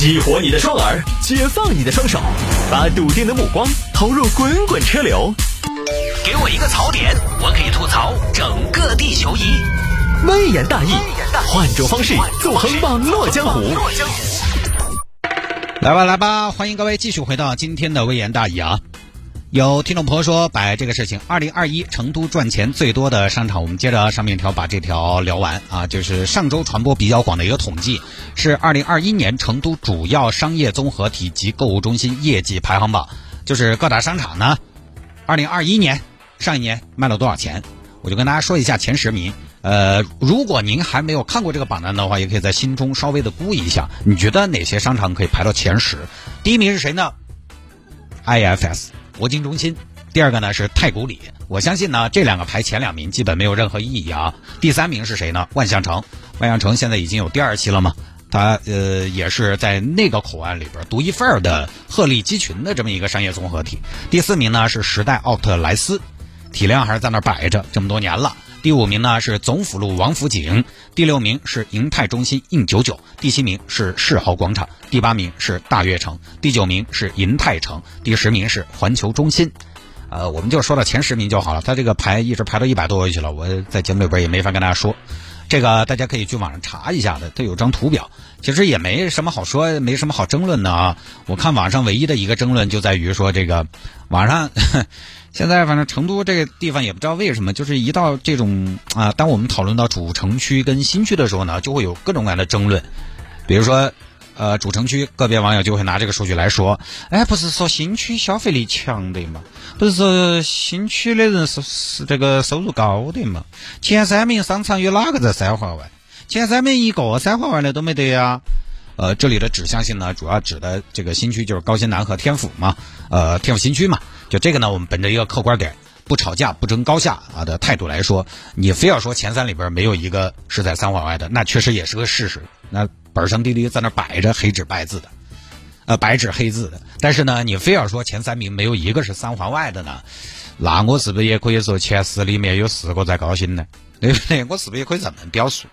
激活你的双耳，解放你的双手，把笃定的目光投入滚滚车流。给我一个槽点，我可以吐槽整个地球仪。微言大义，换种方式纵横网络江湖。来吧来吧，欢迎各位继续回到今天的微言大义啊！有听众朋友说摆这个事情，二零二一成都赚钱最多的商场，我们接着上面一条把这条聊完啊，就是上周传播比较广的一个统计，是二零二一年成都主要商业综合体及购物中心业绩排行榜，就是各大商场呢，二零二一年上一年卖了多少钱，我就跟大家说一下前十名。呃，如果您还没有看过这个榜单的话，也可以在心中稍微的估一下，你觉得哪些商场可以排到前十？第一名是谁呢？IFS 国金中心，第二个呢是太古里。我相信呢，这两个排前两名基本没有任何意义啊。第三名是谁呢？万象城，万象城现在已经有第二期了嘛？它呃也是在那个口岸里边独一份儿的鹤立鸡群的这么一个商业综合体。第四名呢是时代奥特莱斯，体量还是在那儿摆着这么多年了。第五名呢是总府路王府井，第六名是银泰中心应九九，第七名是世豪广场，第八名是大悦城，第九名是银泰城，第十名是环球中心。呃，我们就说到前十名就好了，他这个排一直排到一百多位去了，我在节目里边也没法跟大家说。这个大家可以去网上查一下的，它有张图表，其实也没什么好说，没什么好争论的啊。我看网上唯一的一个争论就在于说这个网上。现在反正成都这个地方也不知道为什么，就是一到这种啊，当我们讨论到主城区跟新区的时候呢，就会有各种各样的争论。比如说，呃，主城区个别网友就会拿这个数据来说，哎，不是说新区消费力强的嘛？不是说新区的人是是这个收入高的嘛？前三名商场有哪个在三环外？前三名一个三环外的都没得呀。呃，这里的指向性呢，主要指的这个新区就是高新南和天府嘛，呃，天府新区嘛。就这个呢，我们本着一个客观点，不吵架、不争高下啊的态度来说，你非要说前三里边没有一个是在三环外的，那确实也是个事实。那本上滴滴在那摆着黑纸白字的，呃，白纸黑字的。但是呢，你非要说前三名没有一个是三环外的呢，那我是不是也可以说前十里面有四个在高新呢？对不对？我是不是也可以这么表述？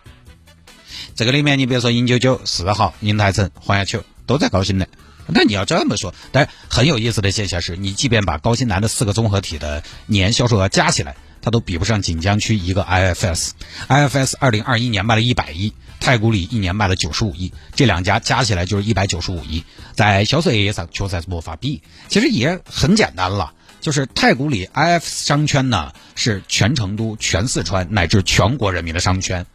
这个里面，你比如说银九九、四号、银泰城、环球都在高新呢。那你要这么说，但很有意思的现象是，你即便把高新南的四个综合体的年销售额加起来，它都比不上锦江区一个 IFS。IFS 二零二一年卖了一百亿，太古里一年卖了九十五亿，这两家加起来就是一百九十五亿，在销售额上确实是没法比。其实也很简单了，就是太古里 IFS 商圈呢，是全成都、全四川乃至全国人民的商圈。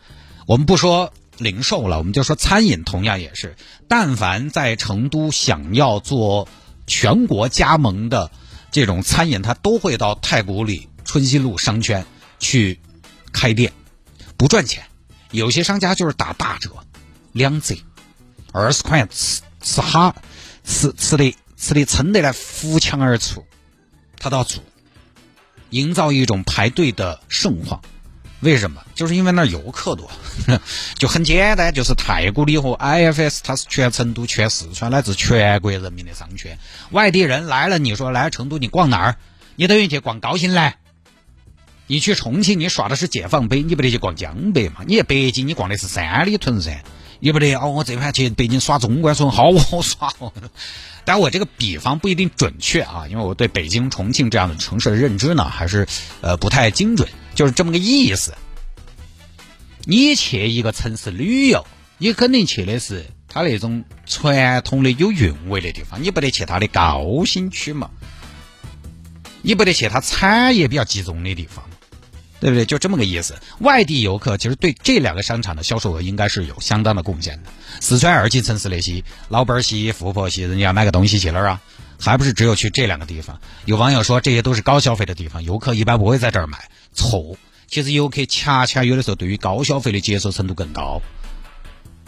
我们不说。零售了，我们就说餐饮，同样也是。但凡在成都想要做全国加盟的这种餐饮，他都会到太古里春熙路商圈去开店，不赚钱。有些商家就是打大折，两折，二十块钱吃吃哈，吃吃的吃的撑得来扶墙而出，他都要做，营造一种排队的盛况。为什么？就是因为那儿游客多，就很简单，就是太古里和 IFS，它是全成都、全四川乃至全国人民的商圈。外地人来了，你说来成都，你逛哪儿？你等于去逛高新来。你去重庆，你耍的是解放碑，你不得去逛江北嘛？你去北京，你逛的是三里屯噻，你不得哦？我这盘去北京耍中关村，好好耍哦。但我这个比方不一定准确啊，因为我对北京、重庆这样的城市的认知呢，还是呃不太精准。就是这么个意思。你去一个城市旅游，你肯定去的是它那种传统的有韵味的地方，你不得去它的高新区嘛？你不得去它产业比较集中的地方，对不对？就这么个意思。外地游客其实对这两个商场的销售额应该是有相当的贡献的。四川二级城市那些老板儿些、富婆些，人家买个东西去哪儿啊？还不是只有去这两个地方？有网友说这些都是高消费的地方，游客一般不会在这儿买。错，其实游客恰恰有的时候对于高消费的接受程度更高。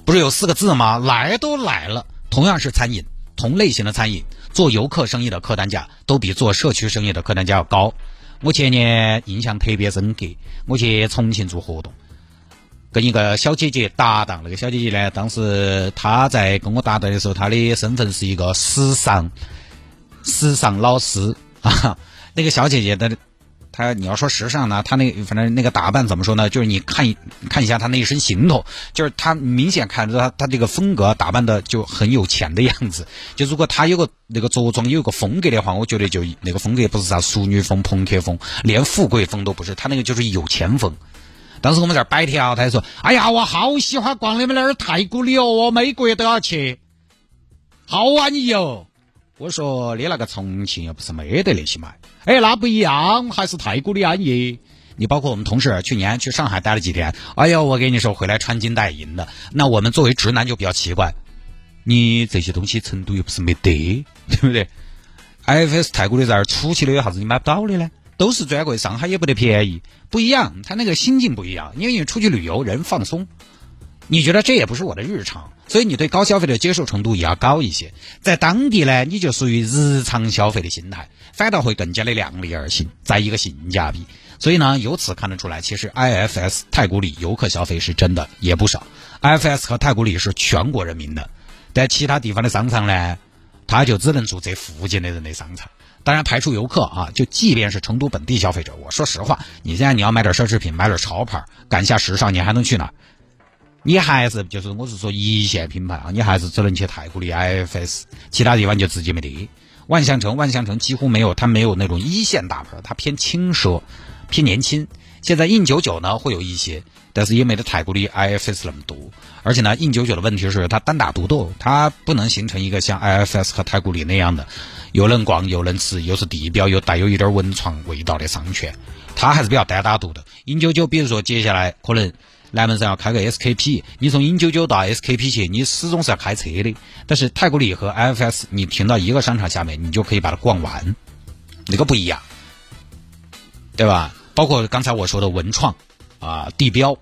不是有四个字吗？来都来了，同样是餐饮，同类型的餐饮，做游客生意的客单价都比做社区生意的客单价要高。我前年印象特别深刻，我去重庆做活动，跟一个小姐姐搭档。那个小姐姐呢，当时她在跟我搭档的时候，她的身份是一个时尚时尚老师啊。那个小姐姐的。他你要说时尚呢，他那反正那个打扮怎么说呢？就是你看一看一下他那一身行头，就是他明显看着他他这个风格打扮的就很有钱的样子。就如果他有个那个着装有个风格的话，我觉得就那个风格不是啥淑女风、朋克风，连富贵风都不是，他那个就是有钱风。当时我们在摆条，他就说：“哎呀，我好喜欢逛你们那儿太古里哦，我每个月都要去，好安逸哦。”我说：“你那个重庆又不是没得那些嘛。”哎，那不一样，还是太古里安逸。你包括我们同事去年去上海待了几天，哎呦，我跟你说，回来穿金戴银的。那我们作为直男就比较奇怪，你这些东西成都又不是没得，对不对？IFS 太古里在这儿出去的有啥子你买不到的呢？都是专柜，上海也不得便宜，不一样，他那个心境不一样，因为你出去旅游，人放松。你觉得这也不是我的日常，所以你对高消费的接受程度也要高一些。在当地呢，你就属于日常消费的心态，反倒会更加的量力而行，在一个性价比。所以呢，由此看得出来，其实 IFS 太古里游客消费是真的也不少。IFS 和太古里是全国人民的，但其他地方的商场呢，他就只能住这附近的人的商场。当然排除游客啊，就即便是成都本地消费者，我说实话，你现在你要买点奢侈品，买点潮牌，赶下时尚，你还能去哪儿？你还是就是我是说一线品牌啊，你还是只能去太古里 IFS，其他地方就直接没得。万象城，万象城几乎没有，它没有那种一线大牌，它偏轻奢，偏年轻。现在印九九呢会有一些，但是也没得太古里 IFS 那么多。而且呢，印九九的问题是它单打独斗，它不能形成一个像 IFS 和太古里那样的，又能逛又能吃，又是地标又带有一点文创味道的商圈。它还是比较单打独斗。印九九，比如说接下来可能。南门上要开个 SKP，你从英九九到 SKP 去，你始终是要开车的。但是太古里和 IFS，你停到一个商场下面，你就可以把它逛完，那个不一样，对吧？包括刚才我说的文创啊，地标，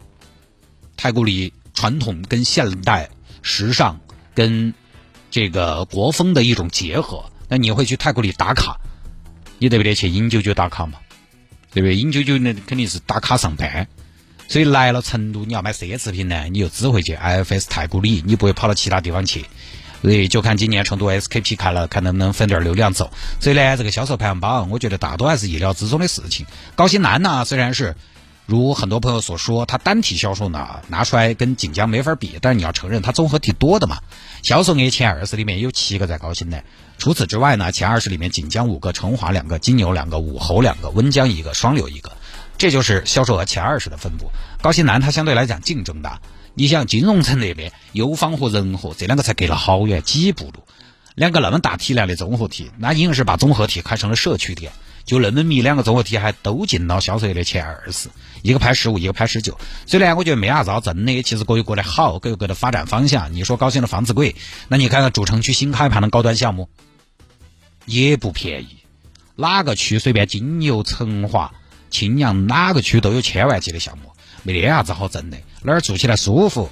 太古里传统跟现代、时尚跟这个国风的一种结合。那你会去太古里打卡，你得不得去英九九打卡嘛？对不对？英九九那肯定是打卡上班。所以来了成都，你要买奢侈品呢，你就只会去 IFS 太古里，你不会跑到其他地方去。所以就看今年成都 SKP 开了，看能不能分点流量走。所以呢，这个销售排行榜，我觉得大多还是意料之中的事情。高新南呢，虽然是如很多朋友所说，它单体销售呢拿出来跟锦江没法比，但是你要承认它综合体多的嘛。销售额前二十里面有七个在高新南，除此之外呢，前二十里面锦江五个，成华两个，金牛两个，武侯两个，温江一个，双流一个。这就是销售额前二十的分布。高新南它相对来讲竞争大，你像金融城那边，优方和仁和这两个才隔了好远几步路，两个那么大体量的综合体，那硬是把综合体开成了社区店，就那么密两个综合体还都进到销售额的前二十，一个排十五，一个排十九。所以呢，我觉得没啥子好争的，其实各有各的好，各有各的发展方向。你说高新的房子贵，那你看看主城区新开盘的高端项目也不便宜，哪个区随便金牛、成华。青阳哪个区都有千万级的项目，没得啥子好争的。哪儿住起来舒服、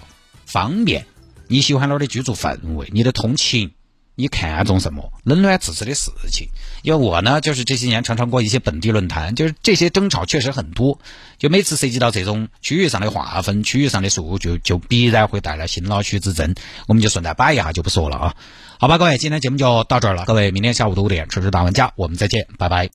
方便？你喜欢哪儿的居住氛围？你的通勤，你看重什么？冷暖自知的事情。因为我呢，就是这些年常常过一些本地论坛，就是这些争吵确实很多。就每次涉及到这种区域上的划分、区域上的数据，就必然会带来新老区之争。我们就顺带摆一下，就不说了啊。好吧，各位，今天节目就到这儿了。各位，明天下午的五点，吃吃大玩家，我们再见，拜拜。